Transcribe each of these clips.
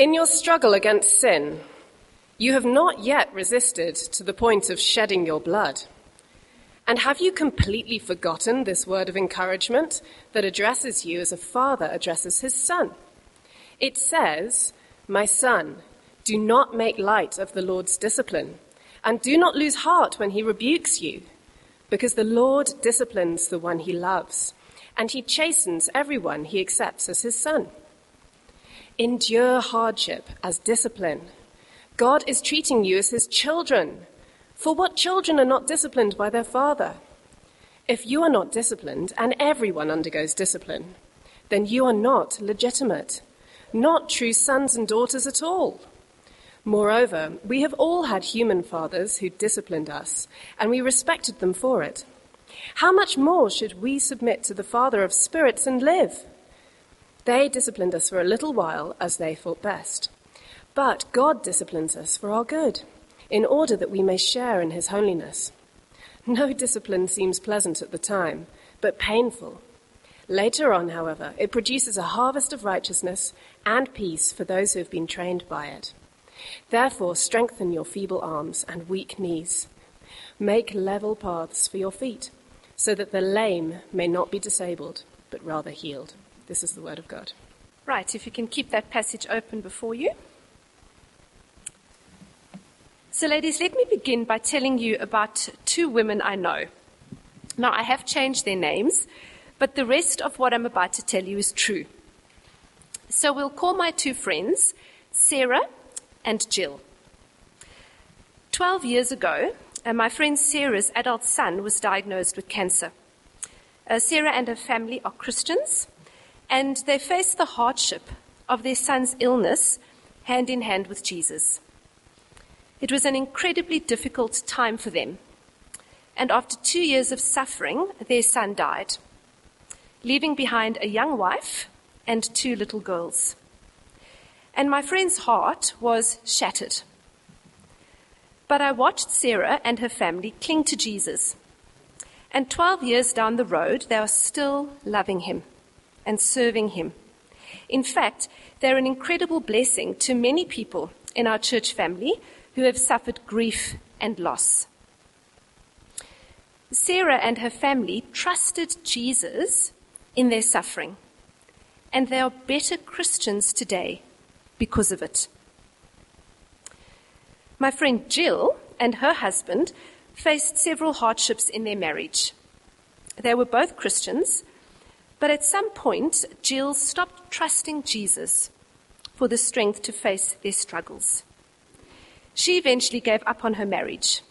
In your struggle against sin, you have not yet resisted to the point of shedding your blood. And have you completely forgotten this word of encouragement that addresses you as a father addresses his son? It says, My son, do not make light of the Lord's discipline, and do not lose heart when he rebukes you, because the Lord disciplines the one he loves, and he chastens everyone he accepts as his son. Endure hardship as discipline. God is treating you as his children. For what children are not disciplined by their father? If you are not disciplined, and everyone undergoes discipline, then you are not legitimate, not true sons and daughters at all. Moreover, we have all had human fathers who disciplined us, and we respected them for it. How much more should we submit to the Father of spirits and live? They disciplined us for a little while as they thought best. But God disciplines us for our good, in order that we may share in his holiness. No discipline seems pleasant at the time, but painful. Later on, however, it produces a harvest of righteousness and peace for those who have been trained by it. Therefore, strengthen your feeble arms and weak knees. Make level paths for your feet, so that the lame may not be disabled, but rather healed. This is the word of God. Right, if you can keep that passage open before you. So, ladies, let me begin by telling you about two women I know. Now, I have changed their names, but the rest of what I'm about to tell you is true. So, we'll call my two friends Sarah and Jill. Twelve years ago, uh, my friend Sarah's adult son was diagnosed with cancer. Uh, Sarah and her family are Christians, and they face the hardship of their son's illness hand in hand with Jesus. It was an incredibly difficult time for them. And after two years of suffering, their son died, leaving behind a young wife and two little girls. And my friend's heart was shattered. But I watched Sarah and her family cling to Jesus. And 12 years down the road, they are still loving him and serving Him. In fact, they're an incredible blessing to many people in our church family who have suffered grief and loss. Sarah and her family trusted Jesus in their suffering, and they are better Christians today because of it. My friend Jill and her husband faced several hardships in their marriage. They were both Christians, but at some point, Jill stopped trusting Jesus for the strength to face their struggles. She eventually gave up on her marriage.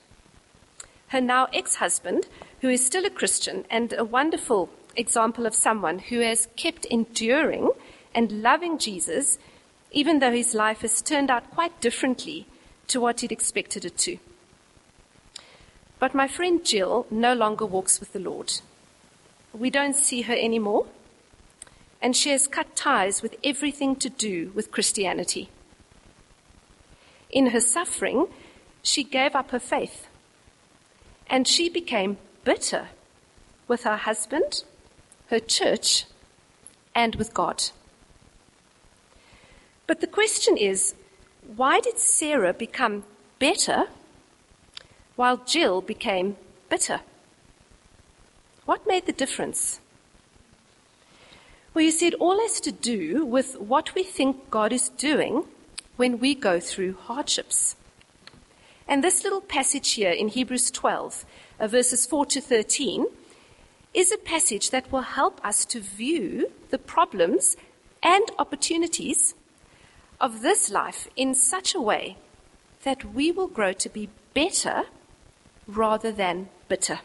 Her now ex husband, who is still a Christian and a wonderful example of someone who has kept enduring and loving Jesus, even though his life has turned out quite differently to what he'd expected it to. But my friend Jill no longer walks with the Lord. We don't see her anymore. And she has cut ties with everything to do with Christianity. In her suffering, she gave up her faith. And she became bitter with her husband, her church, and with God. But the question is why did Sarah become better while Jill became bitter? What made the difference? Well, you see, it all has to do with what we think God is doing when we go through hardships. And this little passage here in Hebrews 12, uh, verses 4 to 13, is a passage that will help us to view the problems and opportunities of this life in such a way that we will grow to be better rather than bitter.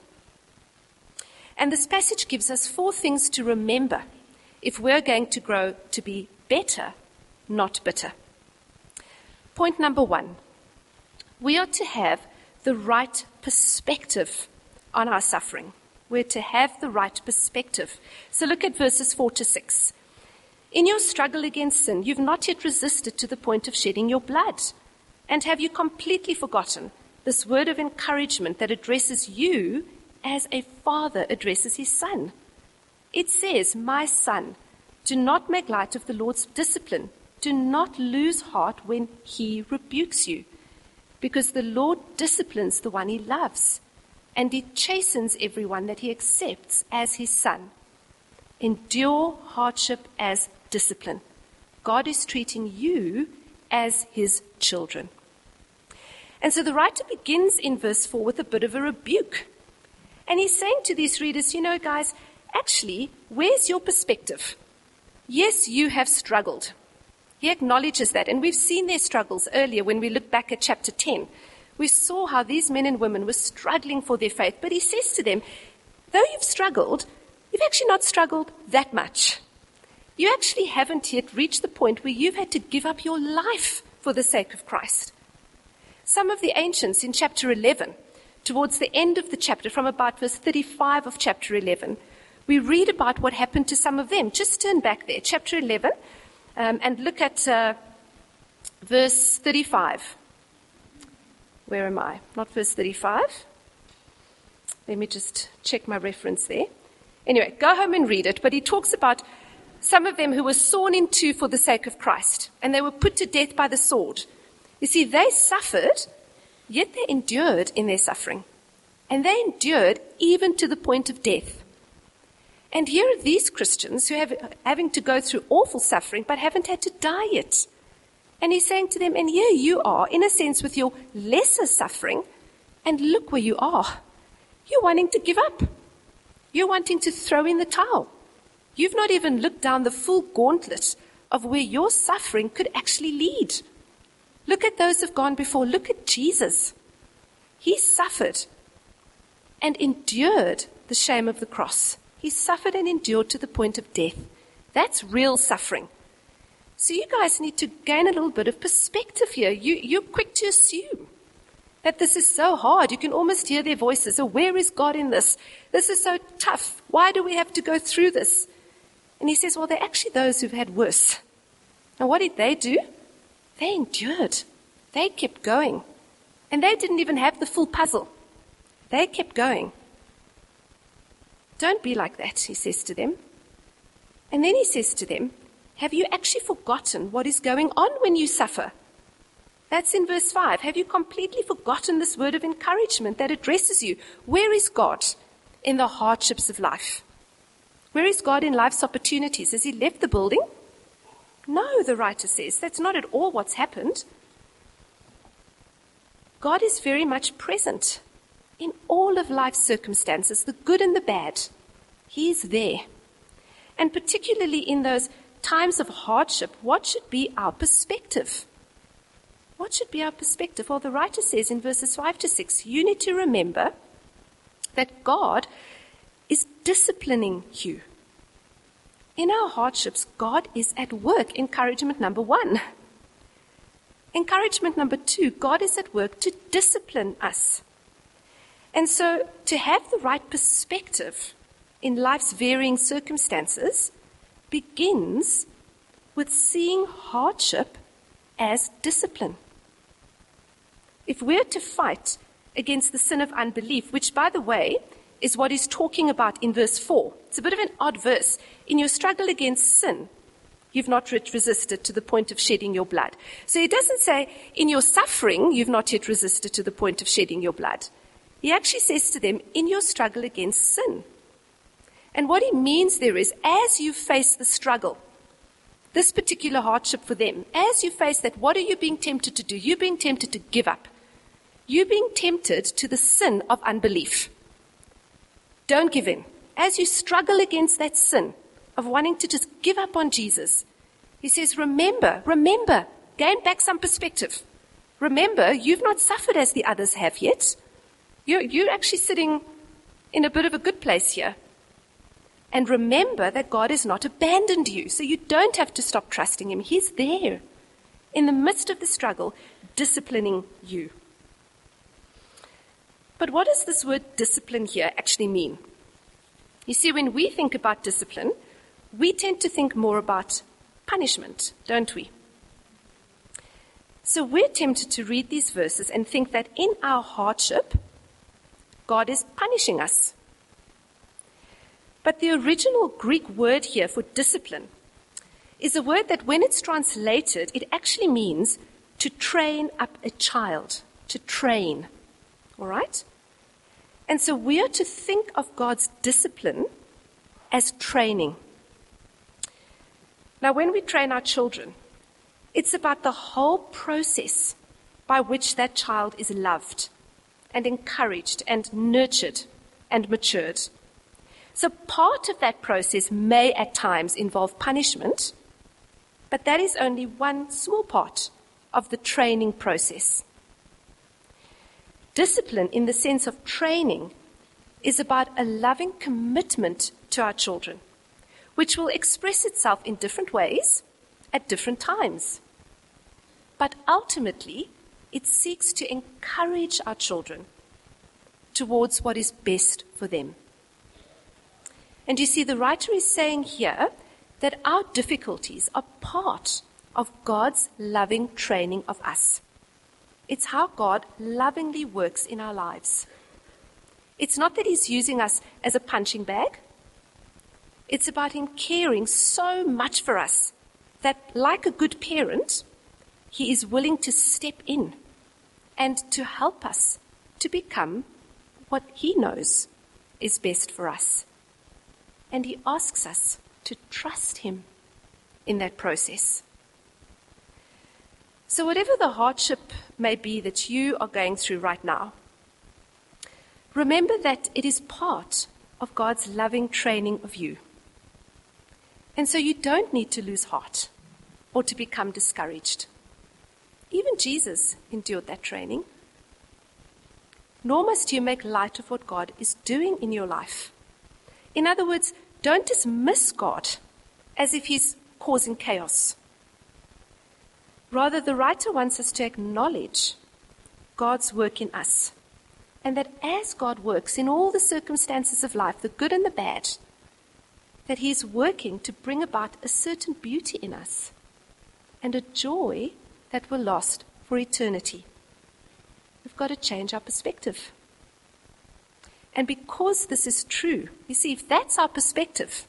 And this passage gives us four things to remember if we're going to grow to be better, not bitter. Point number one we are to have the right perspective on our suffering. We're to have the right perspective. So look at verses 4 to 6. In your struggle against sin, you've not yet resisted to the point of shedding your blood. And have you completely forgotten this word of encouragement that addresses you as a father addresses his son. It says, My son, do not make light of the Lord's discipline. do not lose heart when he rebukes you, because the Lord disciplines the one he loves, and he chastens everyone that he accepts as his son. Endure hardship as discipline. God is treating you as his children. And so the writer begins in verse 4 with a bit of a rebuke. And he's saying to these readers, you know, guys, actually, where's your perspective? Yes, you have struggled. He acknowledges that. And we've seen their struggles earlier when we look back at chapter 10. We saw how these men and women were struggling for their faith. But he says to them, though you've struggled, you've actually not struggled that much. You actually haven't yet reached the point where you've had to give up your life for the sake of Christ. Some of the ancients in chapter 11, towards the end of the chapter, from about verse 35 of chapter 11, we read about what happened to some of them. Just turn back there, chapter 11, um, and look at uh, verse 35. Where am I? Not verse 35. Let me just check my reference there. Anyway, go home and read it. But he talks about some of them who were sawn in two for the sake of Christ, and they were put to death by the sword. You see, they suffered, yet they endured in their suffering. And they endured even to the point of death. And here are these Christians who have having to go through awful suffering but haven't had to die yet. And he's saying to them, and here you are, in a sense, with your lesser suffering, and look where you are. You're wanting to give up. You're wanting to throw in the towel. You've not even looked down the full gauntlet of where your suffering could actually lead. Look at those who've gone before. Look at Jesus. He suffered and endured the shame of the cross. He suffered and endured to the point of death. That's real suffering. So you guys need to gain a little bit of perspective here. You, you're quick to assume that this is so hard. You can almost hear their voices. Oh, where is God in this? This is so tough. Why do we have to go through this? And he says, well, they're actually those who've had worse. And what did they do? They endured. They kept going. And they didn't even have the full puzzle. They kept going. Don't be like that, he says to them. And then he says to them, Have you actually forgotten what is going on when you suffer? That's in verse 5. Have you completely forgotten this word of encouragement that addresses you? Where is God in the hardships of life? Where is God in life's opportunities? Has he left the building? No, the writer says. That's not at all what's happened. God is very much present in all of life's circumstances, the good and the bad. He is there. And particularly in those times of hardship, what should be our perspective? What should be our perspective? Well, the writer says in verses 5 to 6, you need to remember that God is disciplining you. In our hardships, God is at work. Encouragement number one. Encouragement number two, God is at work to discipline us. And so, to have the right perspective in life's varying circumstances begins with seeing hardship as discipline. If we're to fight against the sin of unbelief, which, by the way, is what he's talking about in verse 4. It's a bit of an odd verse. In your struggle against sin, you've not resisted to the point of shedding your blood. So he doesn't say, in your suffering, you've not yet resisted to the point of shedding your blood. He actually says to them, in your struggle against sin. And what he means there is, as you face the struggle, this particular hardship for them, as you face that, what are you being tempted to do? You're being tempted to give up. You're being tempted to the sin of unbelief. Don't give in. As you struggle against that sin of wanting to just give up on Jesus, he says, remember, remember, gain back some perspective. Remember, you've not suffered as the others have yet. You're, you're actually sitting in a bit of a good place here. And remember that God has not abandoned you, so you don't have to stop trusting Him. He's there in the midst of the struggle, disciplining you. But what does this word discipline here actually mean? You see, when we think about discipline, we tend to think more about punishment, don't we? So we're tempted to read these verses and think that in our hardship, God is punishing us. But the original Greek word here for discipline is a word that, when it's translated, it actually means to train up a child, to train. All right? And so we are to think of God's discipline as training. Now, when we train our children, it's about the whole process by which that child is loved and encouraged and nurtured and matured. So, part of that process may at times involve punishment, but that is only one small part of the training process. Discipline, in the sense of training, is about a loving commitment to our children, which will express itself in different ways at different times. But ultimately, it seeks to encourage our children towards what is best for them. And you see, the writer is saying here that our difficulties are part of God's loving training of us. It's how God lovingly works in our lives. It's not that He's using us as a punching bag. It's about Him caring so much for us that, like a good parent, He is willing to step in and to help us to become what He knows is best for us. And He asks us to trust Him in that process. So, whatever the hardship may be that you are going through right now, remember that it is part of God's loving training of you. And so you don't need to lose heart or to become discouraged. Even Jesus endured that training. Nor must you make light of what God is doing in your life. In other words, don't dismiss God as if He's causing chaos. Rather, the writer wants us to acknowledge God's work in us. And that as God works in all the circumstances of life, the good and the bad, that He is working to bring about a certain beauty in us and a joy that will last for eternity. We've got to change our perspective. And because this is true, you see, if that's our perspective,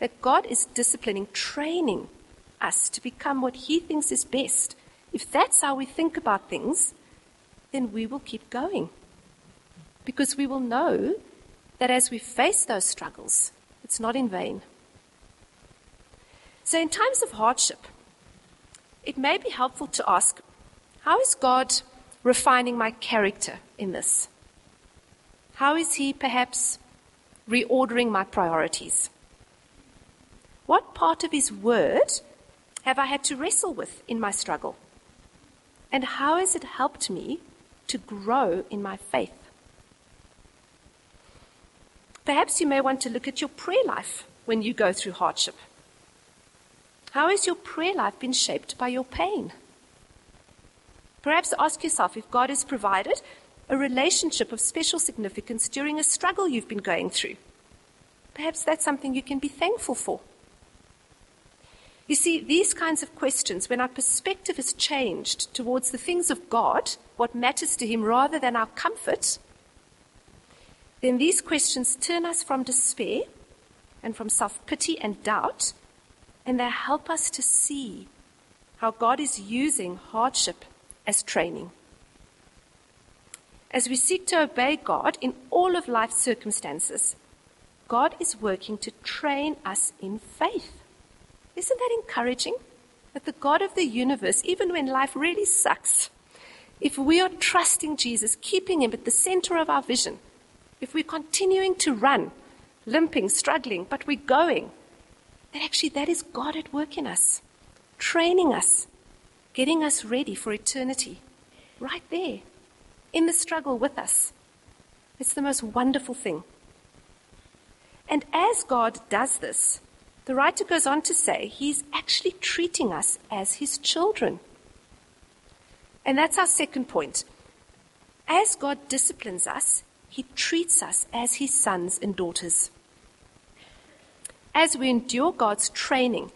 that God is disciplining, training us to become what He thinks is best, if that's how we think about things, then we will keep going. Because we will know that as we face those struggles, it's not in vain. So, in times of hardship, it may be helpful to ask how is God refining my character in this? How is He perhaps reordering my priorities? What part of His Word have I had to wrestle with in my struggle? And how has it helped me to grow in my faith? Perhaps you may want to look at your prayer life when you go through hardship. How has your prayer life been shaped by your pain? Perhaps ask yourself if God has provided a relationship of special significance during a struggle you've been going through. Perhaps that's something you can be thankful for. You see, these kinds of questions, when our perspective is changed towards the things of God, what matters to Him rather than our comfort, then these questions turn us from despair and from self pity and doubt and they help us to see how God is using hardship as training. As we seek to obey God in all of life's circumstances, God is working to train us in faith. Isn't that encouraging? That the God of the universe, even when life really sucks, if we are trusting Jesus, keeping Him at the center of our vision, if we're continuing to run, limping, struggling, but we're going, that actually that is God at work in us, training us, getting us ready for eternity, right there, in the struggle with us. It's the most wonderful thing. And as God does this, the writer goes on to say he's actually treating us as his children. And that's our second point. As God disciplines us, he treats us as his sons and daughters as we endure God's training,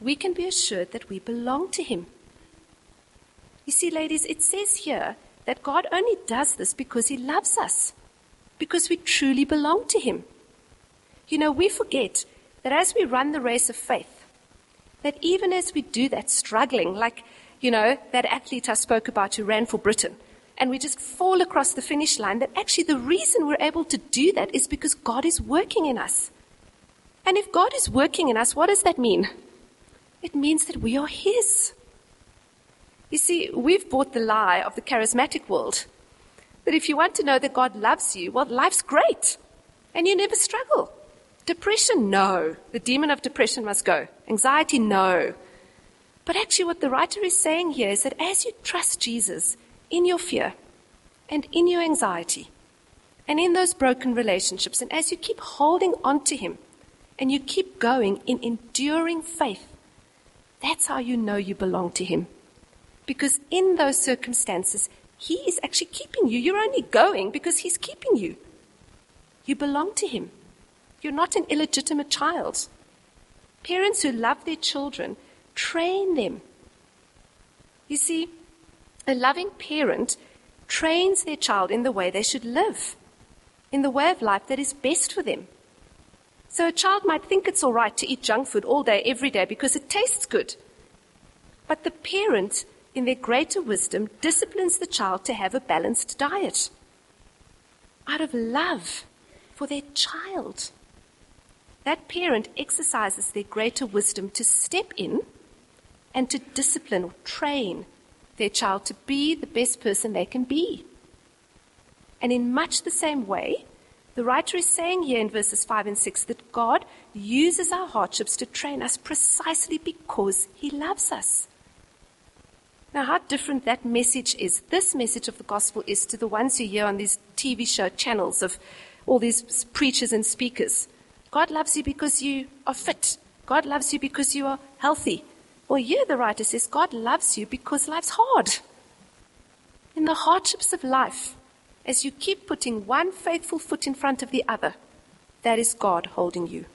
we can be assured that we belong to Him. You see, ladies, it says here that God only does this because He loves us, because we truly belong to Him. You know, we forget that as we run the race of faith, that even as we do that, struggling, like, you know, that athlete I spoke about who ran for Britain, and we just fall across the finish line, that actually the reason we're able to do that is because God is working in us. And if God is working in us, what does that mean? It means that we are His. You see, we've bought the lie of the charismatic world that if you want to know that God loves you, well, life's great and you never struggle. Depression, no. The demon of depression must go. Anxiety, no. But actually, what the writer is saying here is that as you trust Jesus in your fear and in your anxiety and in those broken relationships, and as you keep holding on to Him and you keep going in enduring faith, that's how you know you belong to Him. Because in those circumstances, He is actually keeping you. You're only going because He's keeping you. You belong to Him. You're not an illegitimate child. Parents who love their children train them. You see, a loving parent trains their child in the way they should live, in the way of life that is best for them. So a child might think it's all right to eat junk food all day, every day, because it tastes good. But the parent, in their greater wisdom, disciplines the child to have a balanced diet out of love for their child. That parent exercises their greater wisdom to step in and to discipline or train their child to be the best person they can be. And in much the same way, the writer is saying here in verses 5 and 6 that God uses our hardships to train us precisely because He loves us. Now, how different that message is, this message of the gospel is to the ones you hear on these TV show channels of all these preachers and speakers. God loves you because you are fit. God loves you because you are healthy. Well, here the writer says God loves you because life's hard. In the hardships of life, as you keep putting one faithful foot in front of the other, that is God holding you.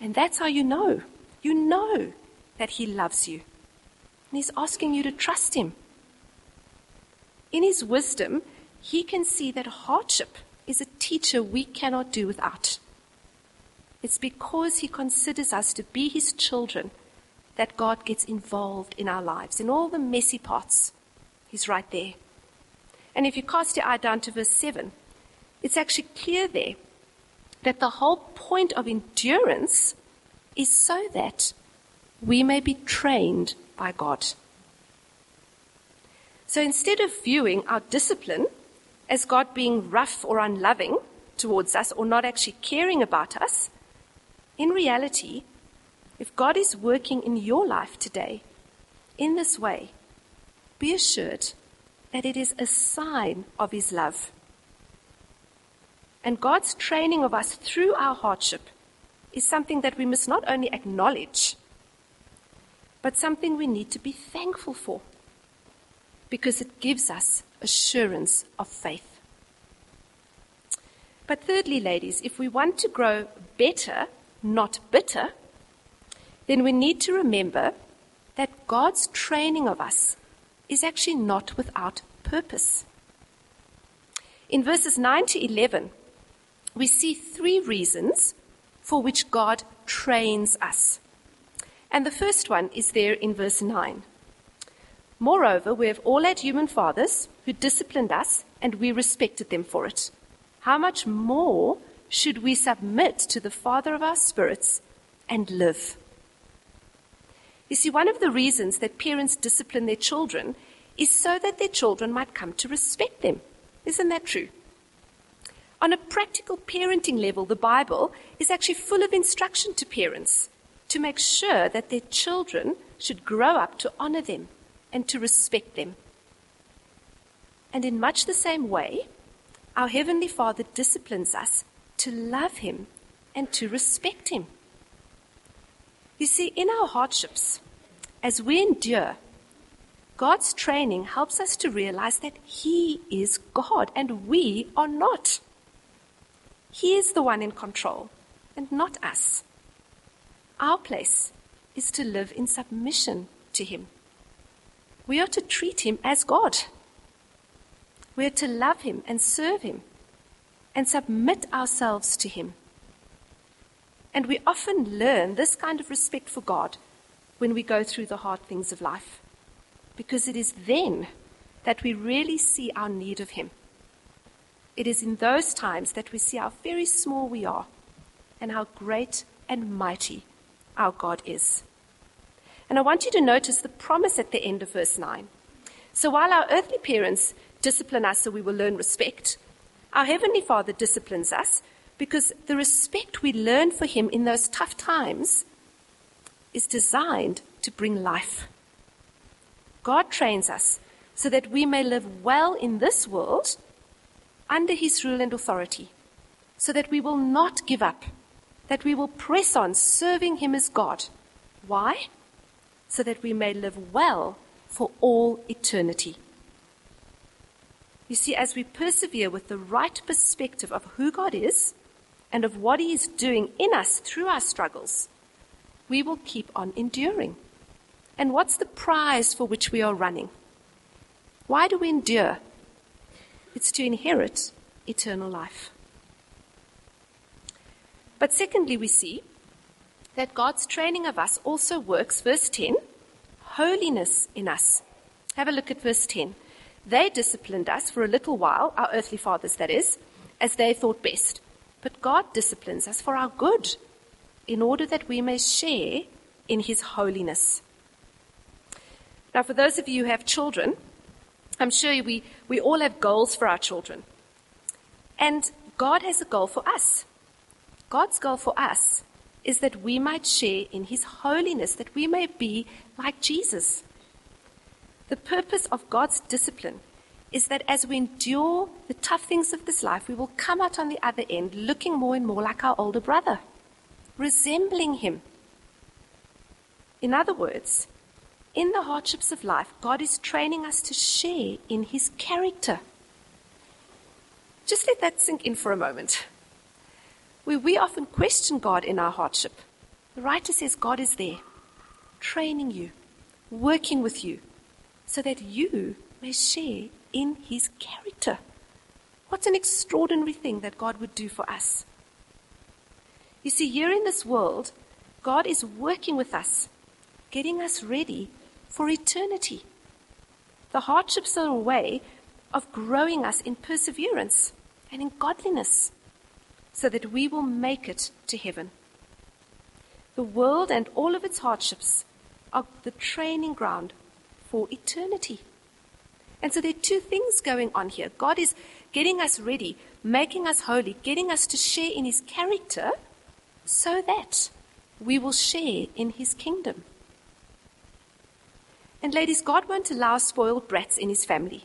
And that's how you know. You know that He loves you. And He's asking you to trust Him. In His wisdom, He can see that hardship is a teacher we cannot do without. It's because He considers us to be His children that God gets involved in our lives. In all the messy parts, He's right there. And if you cast your eye down to verse 7, it's actually clear there that the whole point of endurance is so that we may be trained by God. So instead of viewing our discipline as God being rough or unloving towards us or not actually caring about us, in reality, if God is working in your life today in this way, be assured that it is a sign of His love. And God's training of us through our hardship is something that we must not only acknowledge, but something we need to be thankful for because it gives us assurance of faith. But thirdly, ladies, if we want to grow better, not bitter, then we need to remember that God's training of us is actually not without purpose. In verses 9 to 11, we see three reasons for which God trains us. And the first one is there in verse 9. Moreover, we have all had human fathers who disciplined us, and we respected them for it. How much more should we submit to the Father of our spirits and live? You see, one of the reasons that parents discipline their children is so that their children might come to respect them. Isn't that true? On a practical parenting level, the Bible is actually full of instruction to parents to make sure that their children should grow up to honor them and to respect them. And in much the same way, our Heavenly Father disciplines us to love Him and to respect Him. You see, in our hardships, as we endure, God's training helps us to realize that He is God and we are not. He is the one in control and not us. Our place is to live in submission to Him. We are to treat Him as God. We are to love Him and serve Him and submit ourselves to Him. And we often learn this kind of respect for God when we go through the hard things of life, because it is then that we really see our need of Him. It is in those times that we see how very small we are and how great and mighty our God is. And I want you to notice the promise at the end of verse 9. So while our earthly parents discipline us so we will learn respect, our Heavenly Father disciplines us because the respect we learn for Him in those tough times is designed to bring life. God trains us so that we may live well in this world under His rule and authority, so that we will not give up, that we will press on serving Him as God. Why? So that we may live well for all eternity. You see, as we persevere with the right perspective of who God is and of what He is doing in us through our struggles, we will keep on enduring. And what's the prize for which we are running? Why do we endure? It's to inherit eternal life. But secondly, we see that God's training of us also works, verse 10, holiness in us. Have a look at verse 10. They disciplined us for a little while, our earthly fathers, that is, as they thought best. But God disciplines us for our good, in order that we may share in His holiness. Now, for those of you who have children, I'm sure we, we all have goals for our children. And God has a goal for us. God's goal for us is that we might share in His holiness, that we may be like Jesus. The purpose of God's discipline is that as we endure the tough things of this life, we will come out on the other end looking more and more like our older brother, resembling him. In other words, in the hardships of life, God is training us to share in His character. Just let that sink in for a moment. We, we often question God in our hardship. The writer says God is there, training you, working with you, so that you may share in His character. What an extraordinary thing that God would do for us. You see, here in this world, God is working with us, getting us ready for eternity. The hardships are a way of growing us in perseverance and in godliness so that we will make it to heaven. The world and all of its hardships are the training ground for eternity. And so there are two things going on here. God is getting us ready, making us holy, getting us to share in His character so that we will share in His kingdom. And ladies, God won't allow spoiled brats in his family.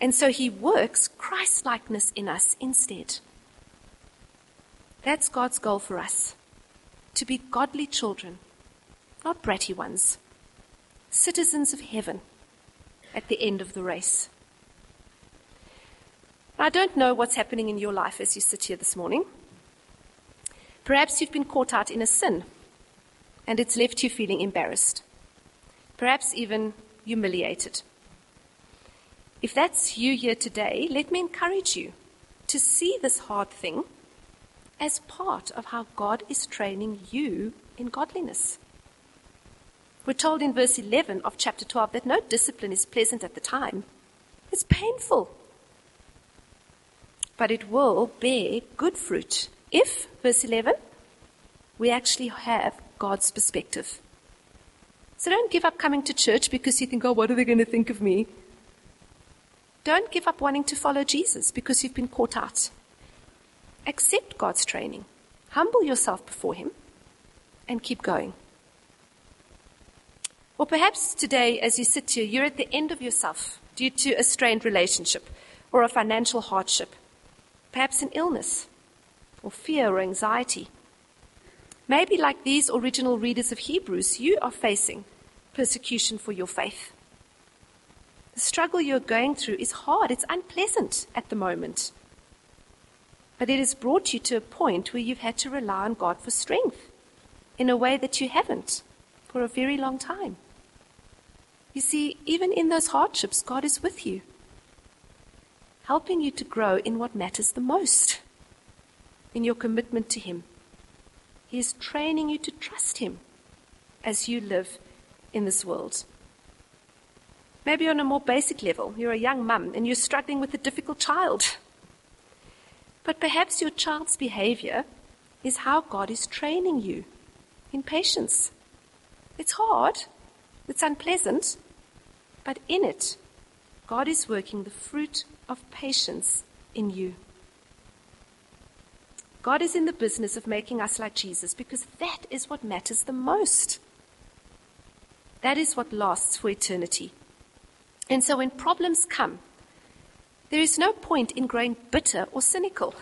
And so he works Christ likeness in us instead. That's God's goal for us to be godly children, not bratty ones, citizens of heaven at the end of the race. I don't know what's happening in your life as you sit here this morning. Perhaps you've been caught out in a sin and it's left you feeling embarrassed, perhaps even humiliated. If that's you here today, let me encourage you to see this hard thing as part of how God is training you in godliness. We're told in verse 11 of chapter 12 that no discipline is pleasant at the time. It's painful. But it will bear good fruit if, verse 11, we actually have God's perspective. So don't give up coming to church because you think, oh, what are they going to think of me? Don't give up wanting to follow Jesus because you've been caught out. Accept God's training. Humble yourself before Him and keep going. Or perhaps today, as you sit here, you're at the end of yourself due to a strained relationship or a financial hardship, perhaps an illness or fear or anxiety. Maybe, like these original readers of Hebrews, you are facing persecution for your faith. The struggle you're going through is hard, it's unpleasant at the moment. But it has brought you to a point where you've had to rely on God for strength in a way that you haven't for a very long time. You see, even in those hardships, God is with you, helping you to grow in what matters the most, in your commitment to Him he is training you to trust Him as you live in this world. Maybe on a more basic level, you're a young mum and you're struggling with a difficult child. But perhaps your child's behavior is how God is training you in patience. It's hard, it's unpleasant, but in it, God is working the fruit of patience in you. God is in the business of making us like Jesus because that is what matters the most. That is what lasts for eternity. And so when problems come, there is no point in growing bitter or cynical.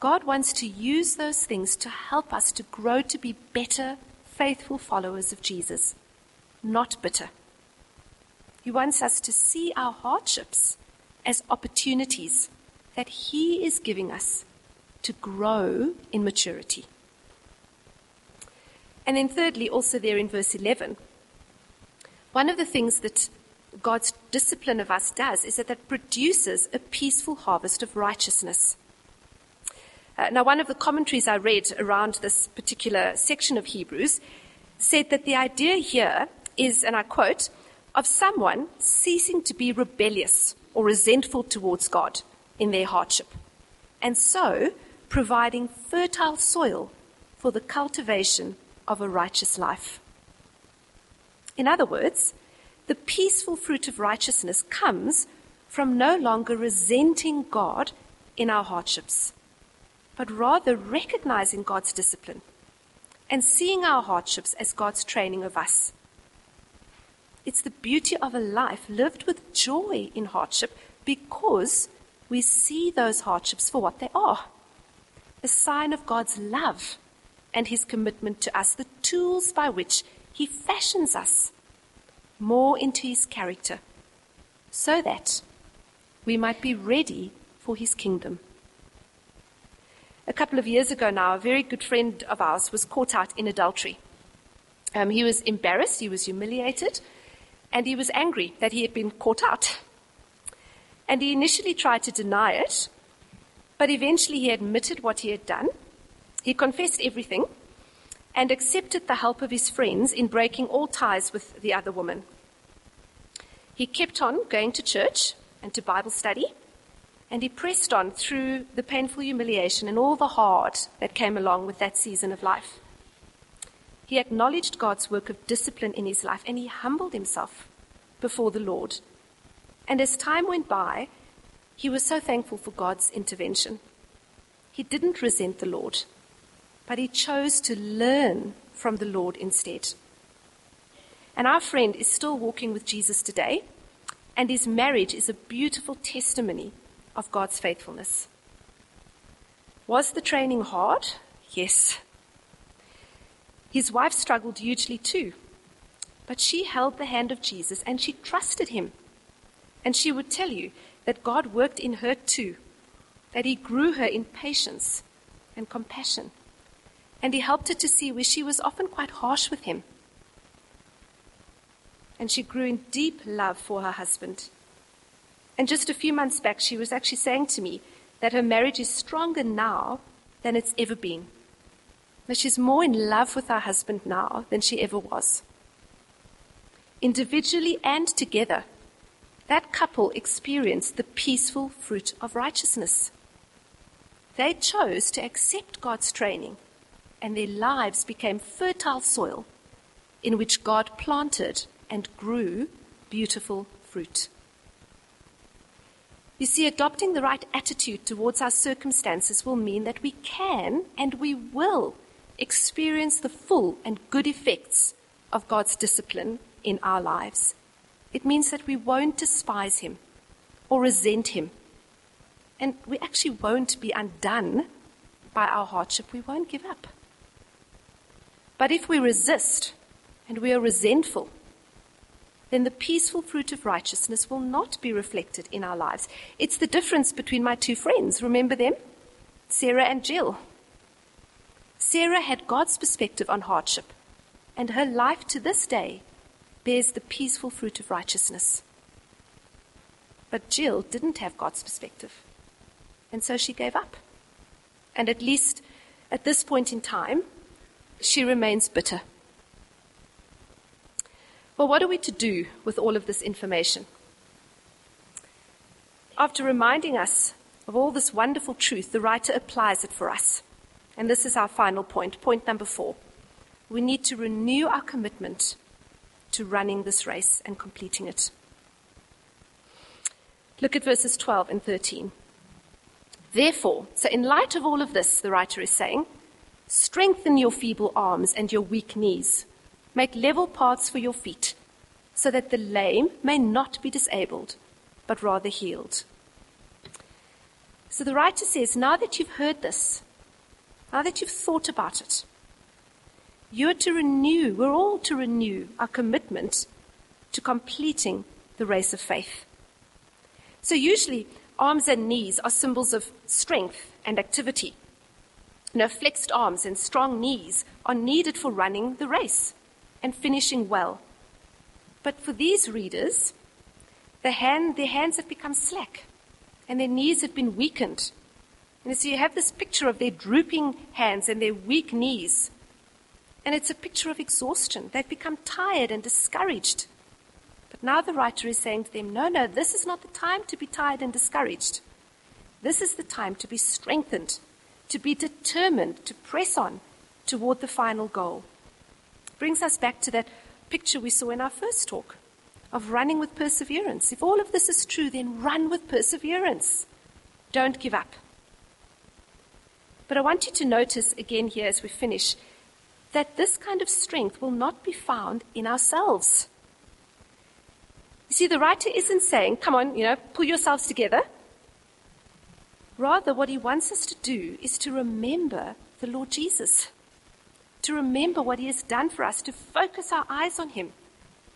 God wants to use those things to help us to grow to be better, faithful followers of Jesus, not bitter. He wants us to see our hardships as opportunities that He is giving us to grow in maturity. And then, thirdly, also there in verse 11, one of the things that God's discipline of us does is that it produces a peaceful harvest of righteousness. Uh, now, one of the commentaries I read around this particular section of Hebrews said that the idea here is, and I quote, of someone ceasing to be rebellious or resentful towards God in their hardship, and so providing fertile soil for the cultivation of a righteous life. In other words, the peaceful fruit of righteousness comes from no longer resenting God in our hardships, but rather recognizing God's discipline and seeing our hardships as God's training of us. It's the beauty of a life lived with joy in hardship because we see those hardships for what they are a sign of God's love and his commitment to us, the tools by which he fashions us more into his character, so that we might be ready for his kingdom. A couple of years ago now, a very good friend of ours was caught out in adultery. Um, he was embarrassed, he was humiliated, and he was angry that he had been caught out. And he initially tried to deny it, but eventually he admitted what he had done. He confessed everything and accepted the help of his friends in breaking all ties with the other woman. He kept on going to church and to Bible study, and he pressed on through the painful humiliation and all the hard that came along with that season of life. He acknowledged God's work of discipline in his life and he humbled himself before the Lord. And as time went by, he was so thankful for God's intervention. He didn't resent the Lord, but he chose to learn from the Lord instead. And our friend is still walking with Jesus today, and his marriage is a beautiful testimony of God's faithfulness. Was the training hard? Yes. His wife struggled hugely too, but she held the hand of Jesus and she trusted him. And she would tell you that God worked in her too, that He grew her in patience and compassion, and He helped her to see where she was often quite harsh with Him. And she grew in deep love for her husband. And just a few months back, she was actually saying to me that her marriage is stronger now than it's ever been. That she's more in love with her husband now than she ever was. Individually and together, that couple experienced the peaceful fruit of righteousness. They chose to accept God's training, and their lives became fertile soil in which God planted and grew beautiful fruit. You see, adopting the right attitude towards our circumstances will mean that we can and we will experience the full and good effects of God's discipline in our lives. It means that we won't despise him or resent him. And we actually won't be undone by our hardship. We won't give up. But if we resist and we are resentful, then the peaceful fruit of righteousness will not be reflected in our lives. It's the difference between my two friends. Remember them? Sarah and Jill. Sarah had God's perspective on hardship, and her life to this day bears the peaceful fruit of righteousness. But Jill didn't have God's perspective. And so she gave up. And at least at this point in time, she remains bitter Well, what are we to do with all of this information? After reminding us of all this wonderful truth, the writer applies it for us. And this is our final point, point number four. We need to renew our commitment to running this race and completing it. Look at verses 12 and 13. Therefore, so in light of all of this, the writer is saying, strengthen your feeble arms and your weak knees. Make level paths for your feet, so that the lame may not be disabled, but rather healed. So the writer says, now that you've heard this, now that you've thought about it, you're to renew, we're all to renew our commitment to completing the race of faith. So usually, arms and knees are symbols of strength and activity. You know, flexed arms and strong knees are needed for running the race and finishing well. But for these readers, the hand, their hands have become slack and their knees have been weakened. And so you have this picture of their drooping hands and their weak knees. And it's a picture of exhaustion. They've become tired and discouraged. But now the writer is saying to them, no, no, this is not the time to be tired and discouraged. This is the time to be strengthened, to be determined, to press on toward the final goal. Brings us back to that picture we saw in our first talk of running with perseverance. If all of this is true, then run with perseverance. Don't give up. But I want you to notice again here as we finish that this kind of strength will not be found in ourselves. You see, the writer isn't saying, come on, you know, pull yourselves together. Rather, what he wants us to do is to remember the Lord Jesus, to remember what he has done for us, to focus our eyes on him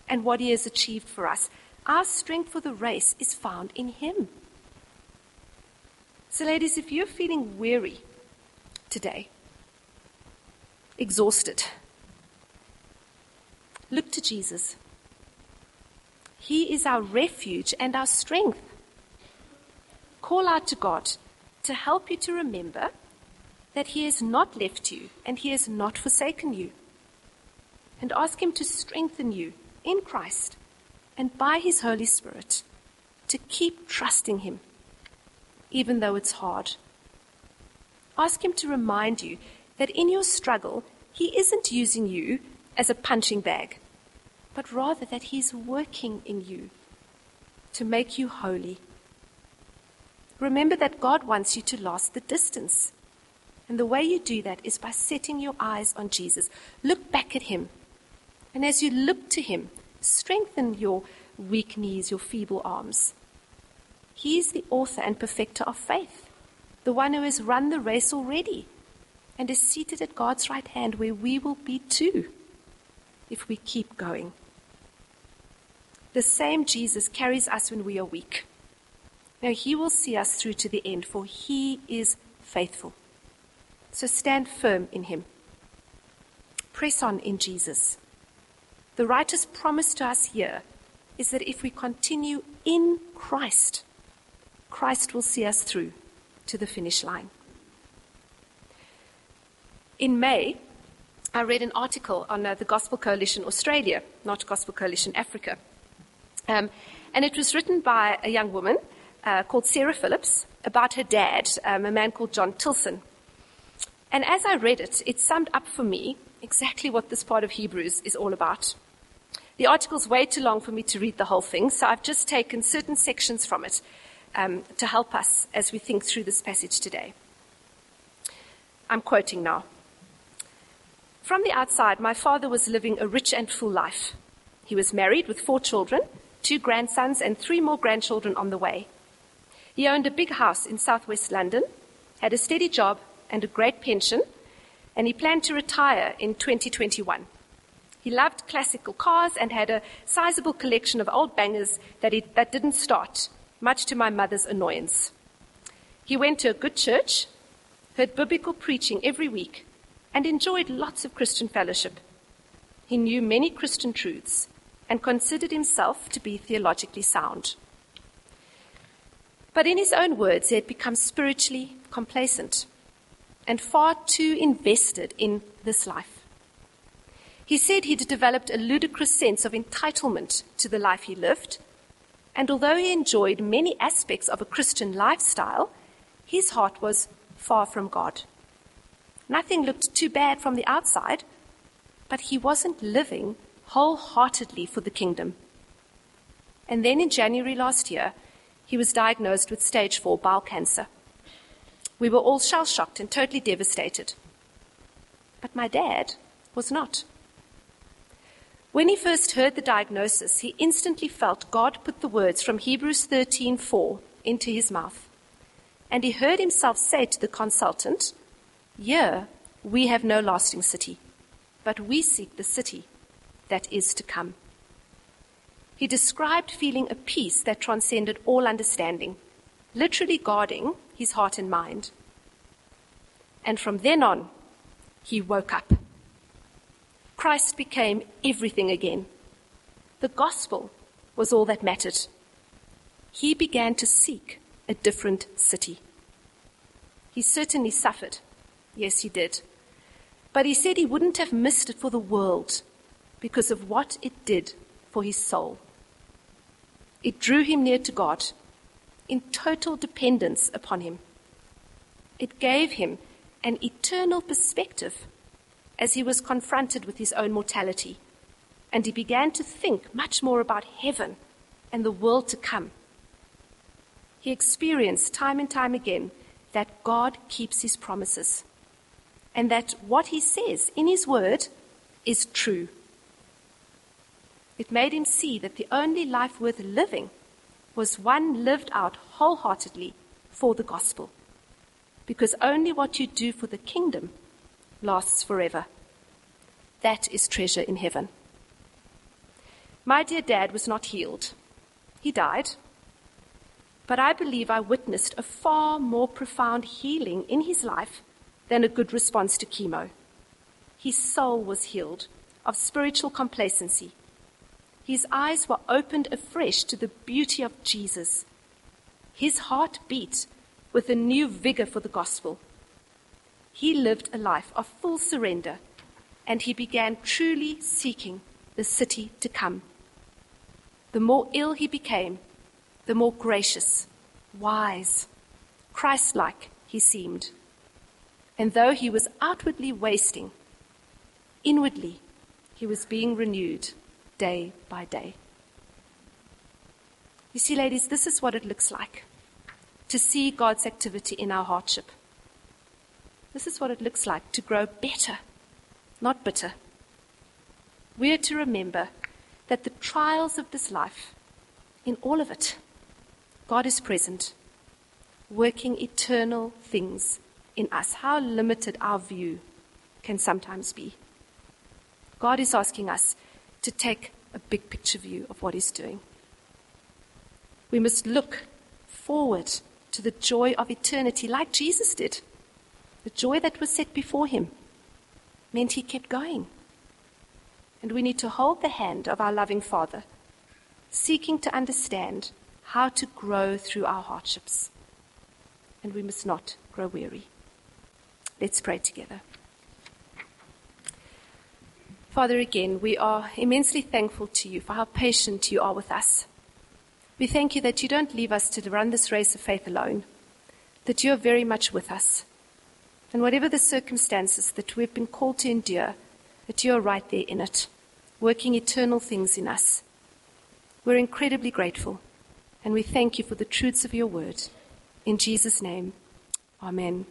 and what he has achieved for us. Our strength for the race is found in him. So, ladies, if you're feeling weary today, exhausted, look to Jesus. He is our refuge and our strength. Call out to God to help you to remember that He has not left you and He has not forsaken you. And ask Him to strengthen you in Christ and by His Holy Spirit to keep trusting Him, even though it's hard. Ask Him to remind you that in your struggle, He isn't using you as a punching bag but rather that He's working in you to make you holy. Remember that God wants you to last the distance. And the way you do that is by setting your eyes on Jesus. Look back at Him. And as you look to Him, strengthen your weak knees, your feeble arms. He is the author and perfecter of faith, the one who has run the race already and is seated at God's right hand where we will be too if we keep going. The same Jesus carries us when we are weak. Now, He will see us through to the end, for He is faithful. So stand firm in Him. Press on in Jesus. The writer's promise to us here is that if we continue in Christ, Christ will see us through to the finish line. In May, I read an article on uh, the Gospel Coalition Australia, not Gospel Coalition Africa. Um, and it was written by a young woman uh, called Sarah Phillips about her dad, um, a man called John Tilson. And as I read it, it summed up for me exactly what this part of Hebrews is all about. The article's way too long for me to read the whole thing, so I've just taken certain sections from it um, to help us as we think through this passage today. I'm quoting now. From the outside, my father was living a rich and full life. He was married with four children two grandsons, and three more grandchildren on the way. He owned a big house in southwest London, had a steady job and a great pension, and he planned to retire in 2021. He loved classical cars and had a sizable collection of old bangers that, he, that didn't start, much to my mother's annoyance. He went to a good church, heard biblical preaching every week, and enjoyed lots of Christian fellowship. He knew many Christian truths and considered himself to be theologically sound. But in his own words, he had become spiritually complacent and far too invested in this life. He said he'd developed a ludicrous sense of entitlement to the life he lived, and although he enjoyed many aspects of a Christian lifestyle, his heart was far from God. Nothing looked too bad from the outside, but he wasn't living wholeheartedly for the kingdom. And then in January last year, he was diagnosed with stage four bowel cancer. We were all shell shocked and totally devastated. But my dad was not. When he first heard the diagnosis, he instantly felt God put the words from Hebrews 13:4 into his mouth. And he heard himself say to the consultant, "Here we have no lasting city, but we seek the city that is to come." He described feeling a peace that transcended all understanding, literally guarding his heart and mind. And from then on, he woke up. Christ became everything again. The gospel was all that mattered. He began to seek a different city. He certainly suffered. Yes, he did. But he said he wouldn't have missed it for the world because of what it did for his soul. It drew him near to God in total dependence upon him. It gave him an eternal perspective as he was confronted with his own mortality, and he began to think much more about heaven and the world to come. He experienced time and time again that God keeps his promises and that what he says in his word is true. It made him see that the only life worth living was one lived out wholeheartedly for the gospel. Because only what you do for the kingdom lasts forever. That is treasure in heaven. My dear dad was not healed. He died. But I believe I witnessed a far more profound healing in his life than a good response to chemo. His soul was healed of spiritual complacency. His eyes were opened afresh to the beauty of Jesus. His heart beat with a new vigor for the gospel. He lived a life of full surrender and he began truly seeking the city to come. The more ill he became, the more gracious, wise, Christ like he seemed. And though he was outwardly wasting, inwardly he was being renewed day by day. You see, ladies, this is what it looks like to see God's activity in our hardship. This is what it looks like to grow better not bitter. We are to remember that the trials of this life, in all of it, God is present, working eternal things in us. How limited our view can sometimes be. God is asking us to take a big picture view of what He's doing. We must look forward to the joy of eternity like Jesus did, the joy that was set before Him meant he kept going. And we need to hold the hand of our loving Father, seeking to understand how to grow through our hardships. And we must not grow weary. Let's pray together. Father, again, we are immensely thankful to you for how patient you are with us. We thank you that you don't leave us to run this race of faith alone, that you are very much with us and whatever the circumstances that we've been called to endure, that you are right there in it, working eternal things in us. We're incredibly grateful, and we thank you for the truths of your word. In Jesus' name, Amen.